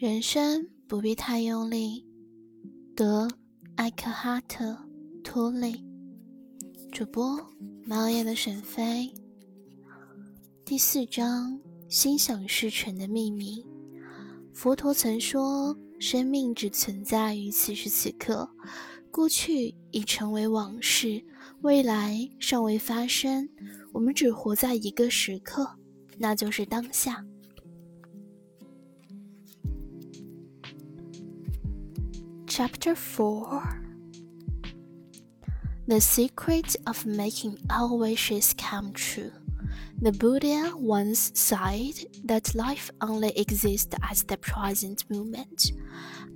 人生不必太用力。德·艾克哈特·托雷，主播：猫眼的沈飞。第四章：心想事成的秘密。佛陀曾说：“生命只存在于此时此刻，过去已成为往事，未来尚未发生。我们只活在一个时刻，那就是当下。” Chapter 4 The Secret of Making Our Wishes Come True. The Buddha once said that life only exists as the present moment.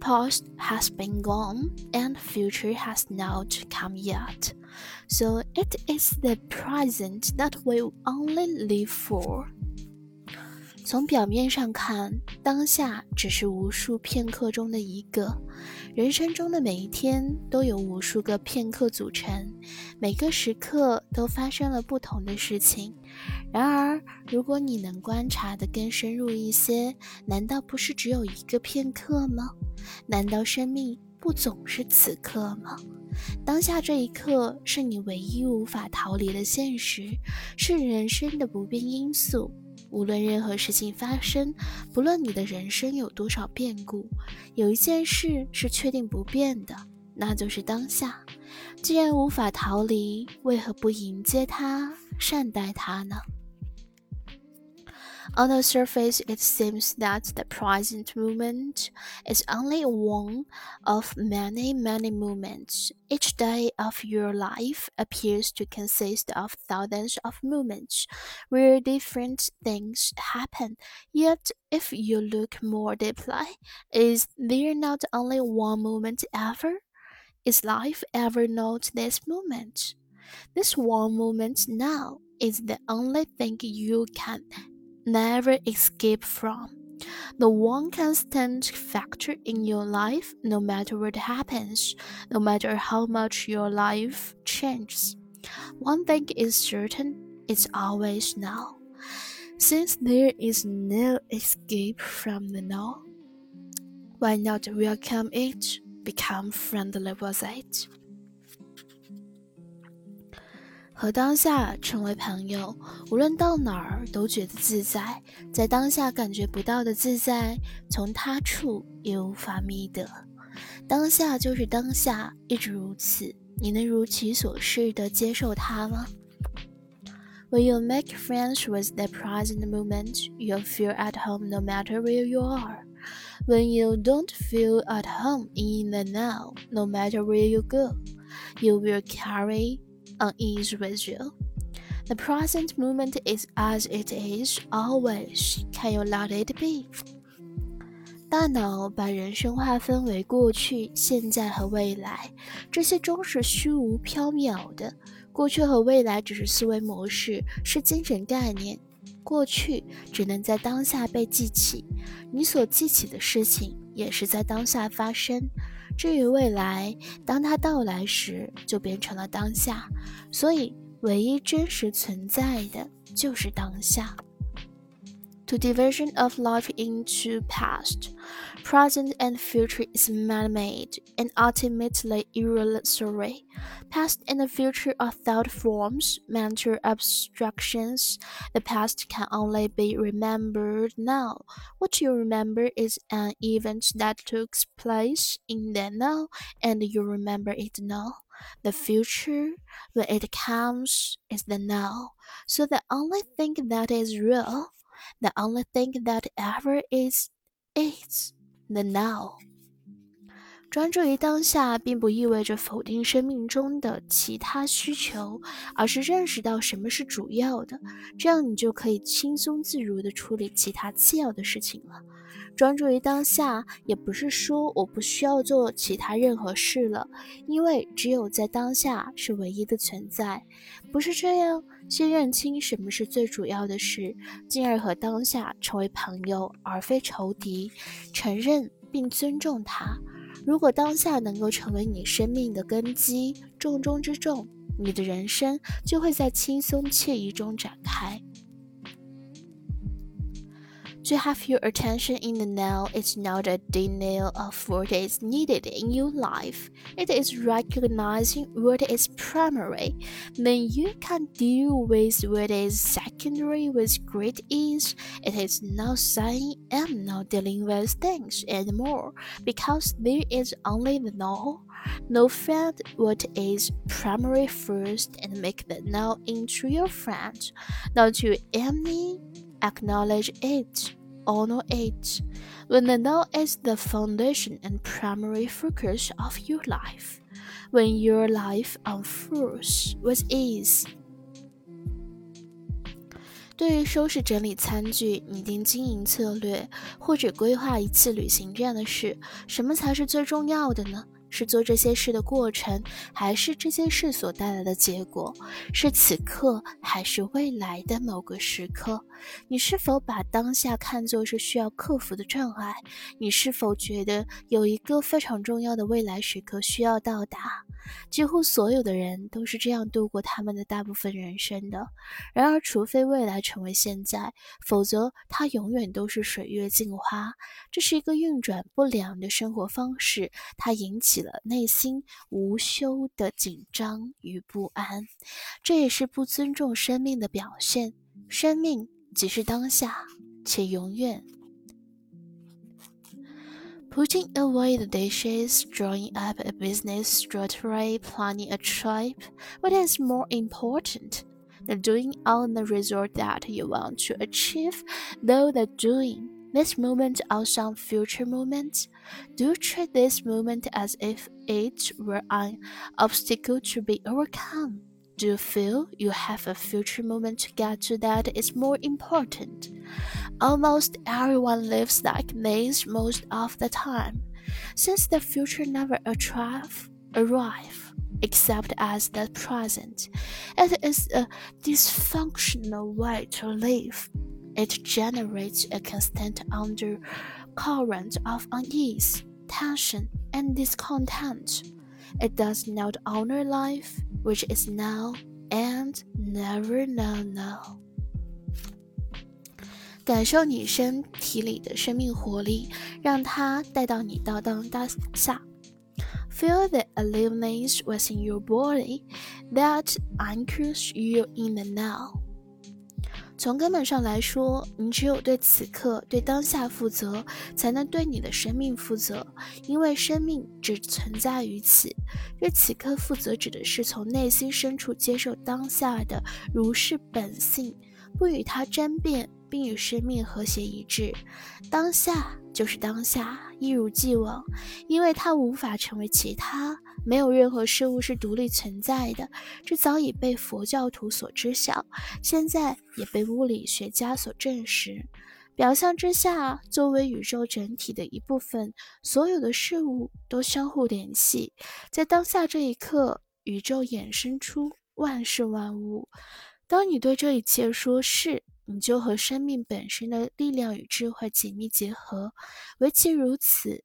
Past has been gone and future has not come yet. So it is the present that we only live for. 从表面上看，当下只是无数片刻中的一个。人生中的每一天都有无数个片刻组成，每个时刻都发生了不同的事情。然而，如果你能观察的更深入一些，难道不是只有一个片刻吗？难道生命不总是此刻吗？当下这一刻是你唯一无法逃离的现实，是人生的不变因素。无论任何事情发生，不论你的人生有多少变故，有一件事是确定不变的，那就是当下。既然无法逃离，为何不迎接它，善待它呢？On the surface, it seems that the present moment is only one of many, many moments. Each day of your life appears to consist of thousands of moments where different things happen. Yet, if you look more deeply, is there not only one moment ever? Is life ever not this moment? This one moment now is the only thing you can never escape from. The one constant factor in your life, no matter what happens, no matter how much your life changes. One thing is certain, it's always now. Since there is no escape from the now, why not welcome it, become friendly with it? 和当下成为朋友，无论到哪儿都觉得自在。在当下感觉不到的自在，从他处也无法觅得。当下就是当下，一直如此。你能如其所示地接受它吗？When you make friends with the present moment, you feel at home no matter where you are. When you don't feel at home in the now, no matter where you go, you will carry unease with you. The present moment is as it is always. Can you let it be? 大脑把人生划分为过去、现在和未来，这些终是虚无缥缈的。过去和未来只是思维模式，是精神概念。过去只能在当下被记起，你所记起的事情也是在当下发生。至于未来，当它到来时，就变成了当下。所以，唯一真实存在的就是当下。To division of life into past, present, and future is man-made and ultimately illusory. Past and the future are thought forms, mental abstractions. The past can only be remembered now. What you remember is an event that took place in the now, and you remember it now. The future, when it comes, is the now. So the only thing that is real the only thing that ever is is the now。专注于当下，并不意味着否定生命中的其他需求，而是认识到什么是主要的，这样你就可以轻松自如地处理其他次要的事情了。专注于当下，也不是说我不需要做其他任何事了，因为只有在当下是唯一的存在，不是这样。先认清什么是最主要的事，进而和当下成为朋友而非仇敌，承认并尊重它。如果当下能够成为你生命的根基，重中之重，你的人生就会在轻松惬意中展开。To have your attention in the now is not a denial of what is needed in your life. It is recognizing what is primary. Then you can deal with what is secondary with great ease. It is not saying I'm not dealing with things anymore because there is only the now. No find what is primary first and make the now into your friend. Not your enemy acknowledge it, honor it, when the now is the foundation and primary focus of your life, when your life unfolds with ease. 对于收拾整理餐具、拟定经营策略或者规划一次旅行这样的事，什么才是最重要的呢？ 是做这些事的过程，还是这些事所带来的结果？是此刻，还是未来的某个时刻？你是否把当下看作是需要克服的障碍？你是否觉得有一个非常重要的未来时刻需要到达？几乎所有的人都是这样度过他们的大部分人生的。然而，除非未来成为现在，否则它永远都是水月镜花。这是一个运转不良的生活方式，它引起了内心无休的紧张与不安。这也是不尊重生命的表现。生命即是当下，且永远。Putting away the dishes, drawing up a business strategy, planning a trip, what is more important than doing on the result that you want to achieve, though the doing this moment or some future moment? Do treat this moment as if it were an obstacle to be overcome. Do you feel you have a future moment to get to that is more important? Almost everyone lives like this most of the time, since the future never arrive, arrive except as the present. It is a dysfunctional way to live. It generates a constant undercurrent of unease, tension, and discontent. It does not honor life, which is now and never now now. 感受你身体里的生命活力，让它带到你到当当下。Feel the aliveness within your body that anchors you in the now. 从根本上来说，你只有对此刻、对当下负责，才能对你的生命负责。因为生命只存在于此。对此刻负责，指的是从内心深处接受当下的如是本性，不与它争辩。并与生命和谐一致，当下就是当下，一如既往，因为它无法成为其他，没有任何事物是独立存在的，这早已被佛教徒所知晓，现在也被物理学家所证实。表象之下，作为宇宙整体的一部分，所有的事物都相互联系，在当下这一刻，宇宙衍生出万事万物。当你对这一切说是。你就和生命本身的力量与智慧紧密结合，唯其如此，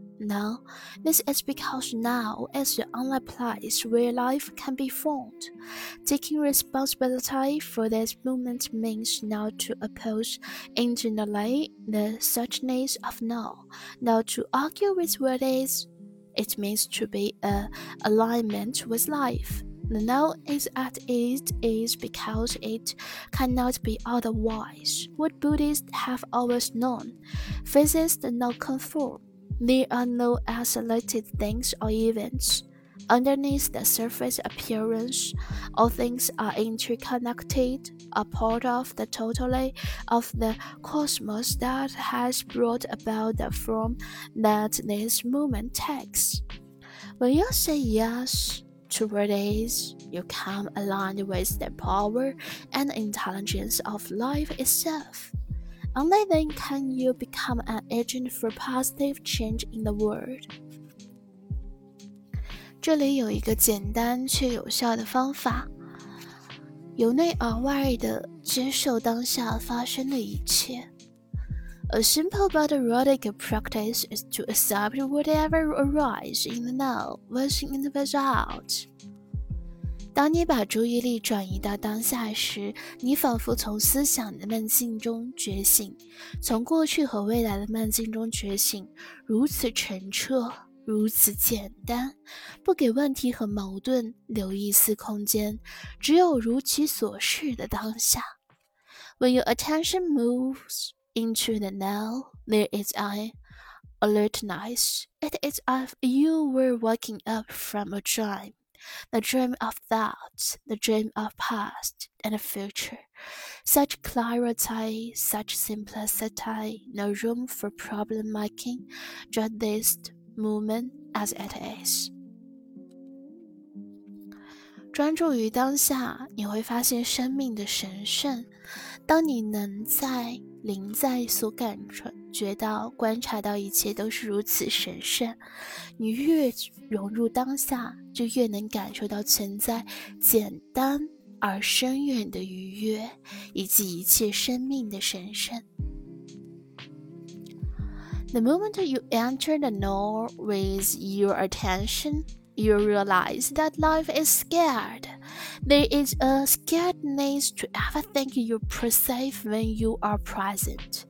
No, this is because now is the only place where life can be formed. Taking responsibility for this moment means not to oppose internally the suchness of now, not to argue with what is. It means to be a alignment with life. The now is at its because it cannot be otherwise. What Buddhists have always known, physicists not conform there are no isolated things or events. Underneath the surface appearance, all things are interconnected, a part of the totality of the cosmos that has brought about the form that this movement takes. When you say yes to what is, you come aligned with the power and intelligence of life itself. Only then can you become an agent for positive change in the world。这里有一个简单却有效的方法，由内而外的接受当下发生的一切。 A simple but erotic practice is to accept whatever arises in the now within the without. 当你把注意力转移到当下时，你仿佛从思想的梦境中觉醒，从过去和未来的梦境中觉醒，如此澄澈，如此简单，不给问题和矛盾留一丝空间，只有如其所示的当下。When your attention moves into the now, there is an alertness. It is as you were waking up from a dream. the dream of thoughts, the dream of past and future. Such clarity, such simplicity, no room for problem making, just this moment as it is. 专注于当下，你会发现生命的神圣。当你能在 灵在所感觉到、观察到一切都是如此神圣，你越融入当下，就越能感受到存在简单而深远的愉悦，以及一切生命的神圣。The moment you enter the now with your attention, you realize that life is scared. There is a scaredness to everything you perceive when you are present.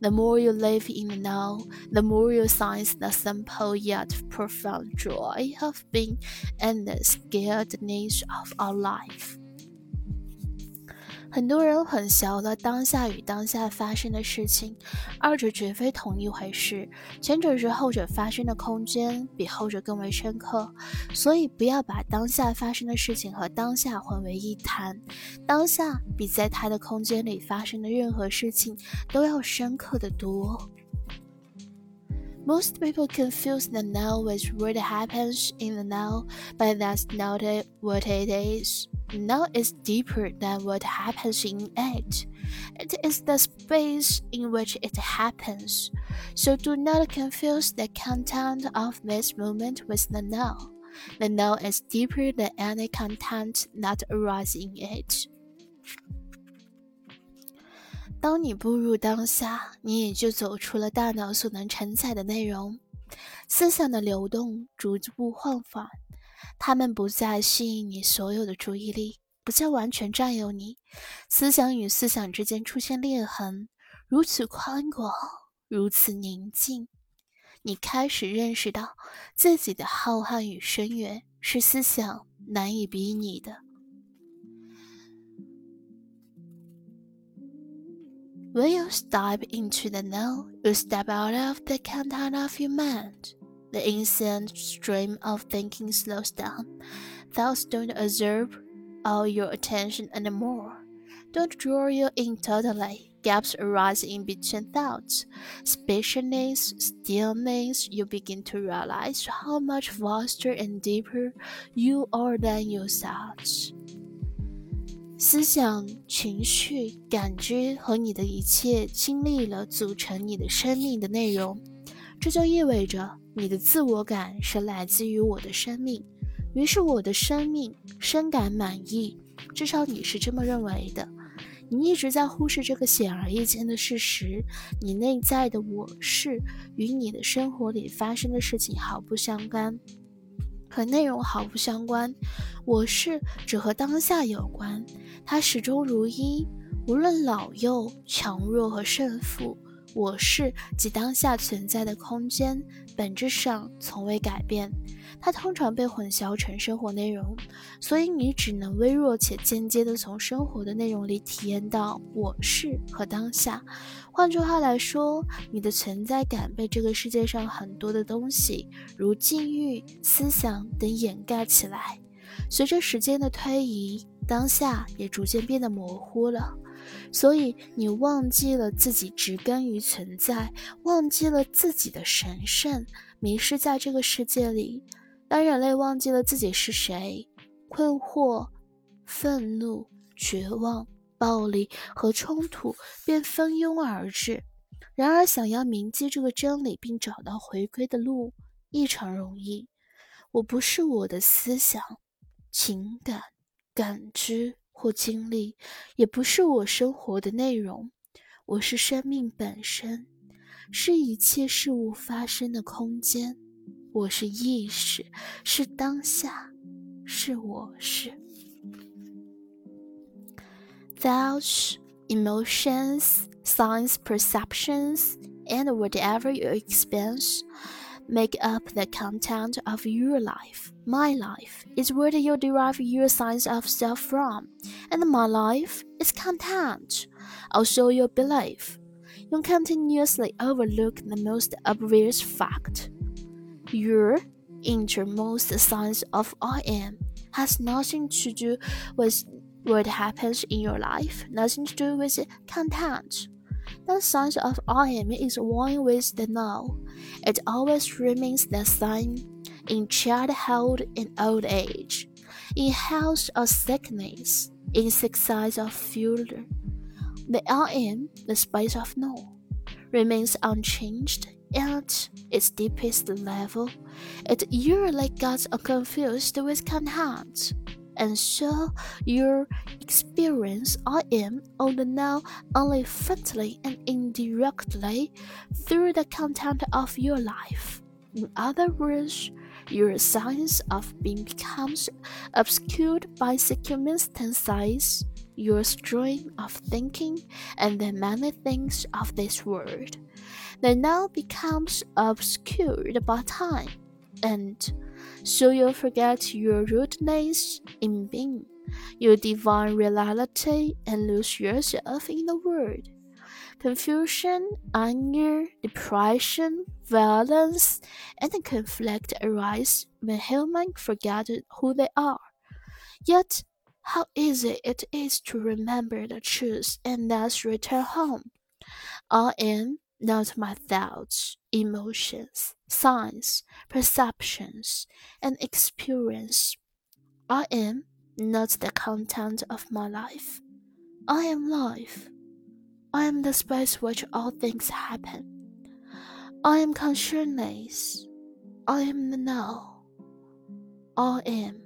The more you live in the now, the more you sense the simple yet profound joy of being and the scaredness of our life. 很多人混淆了当下与当下发生的事情，二者绝非同一回事。前者是后者发生的空间，比后者更为深刻。所以不要把当下发生的事情和当下混为一谈。当下比在他的空间里发生的任何事情都要深刻的多。Most people confuse the now with what happens in the now, but that's not what it is. now is deeper than what happens in it. It is the space in which it happens. So do not confuse the content of this moment with the now. The now is deeper than any content that arises in it. 当你步入当下，你也就走出了大脑所能承载的内容。思想的流动逐步放缓，他们不再吸引你所有的注意力，不再完全占有你。思想与思想之间出现裂痕，如此宽广，如此宁静。你开始认识到自己的浩瀚与深远是思想难以比拟的。When you step into the now, you step out of the content of your mind. The instant stream of thinking slows down. Thoughts don't absorb all your attention anymore. Don't draw you in totally. Gaps arise in between thoughts. Spaciousness, stillness, you begin to realize how much vaster and deeper you are than your thoughts. 思想、情绪、感知和你的一切经历了组成你的生命的内容，这就意味着你的自我感是来自于我的生命，于是我的生命深感满意，至少你是这么认为的。你一直在忽视这个显而易见的事实：你内在的我是与你的生活里发生的事情毫不相干，和内容毫不相关。我是只和当下有关，它始终如一，无论老幼、强弱和胜负。我是及当下存在的空间，本质上从未改变。它通常被混淆成生活内容，所以你只能微弱且间接地从生活的内容里体验到我是和当下。换句话来说，你的存在感被这个世界上很多的东西，如境遇、思想等掩盖起来。随着时间的推移，当下也逐渐变得模糊了。所以你忘记了自己植根于存在，忘记了自己的神圣，迷失在这个世界里。当人类忘记了自己是谁，困惑、愤怒、绝望、暴力和冲突便蜂拥而至。然而，想要铭记这个真理并找到回归的路，异常容易。我不是我的思想、情感、感知。或经历，也不是我生活的内容。我是生命本身，是一切事物发生的空间。我是意识，是当下，是我是。Thoughts, emotions, signs, perceptions, and whatever you experience make up the content of your life. My life is where you derive your sense of self from, and my life is content, I'll also your belief. You continuously overlook the most obvious fact. Your innermost sense of I am has nothing to do with what happens in your life, nothing to do with content. The sign of am is one with the now. It always remains the same in childhood and old age, in health or sickness, in success or failure. The am, the space of now, remains unchanged at its deepest level. It usually gets confused with content and so your experience I am on the now only faintly and indirectly through the content of your life. In other words, your sense of being becomes obscured by circumstances, your stream of thinking, and the many things of this world. The now becomes obscured by time, and so you forget your rootness in being, your divine reality, and lose yourself in the world. Confusion, anger, depression, violence, and conflict arise when humans forget who they are. Yet, how easy it is to remember the truth and thus return home. I am not my thoughts, emotions, signs, perceptions, and experience. I am not the content of my life. I am life. I am the space which all things happen. I am consciousness. I am the now. I am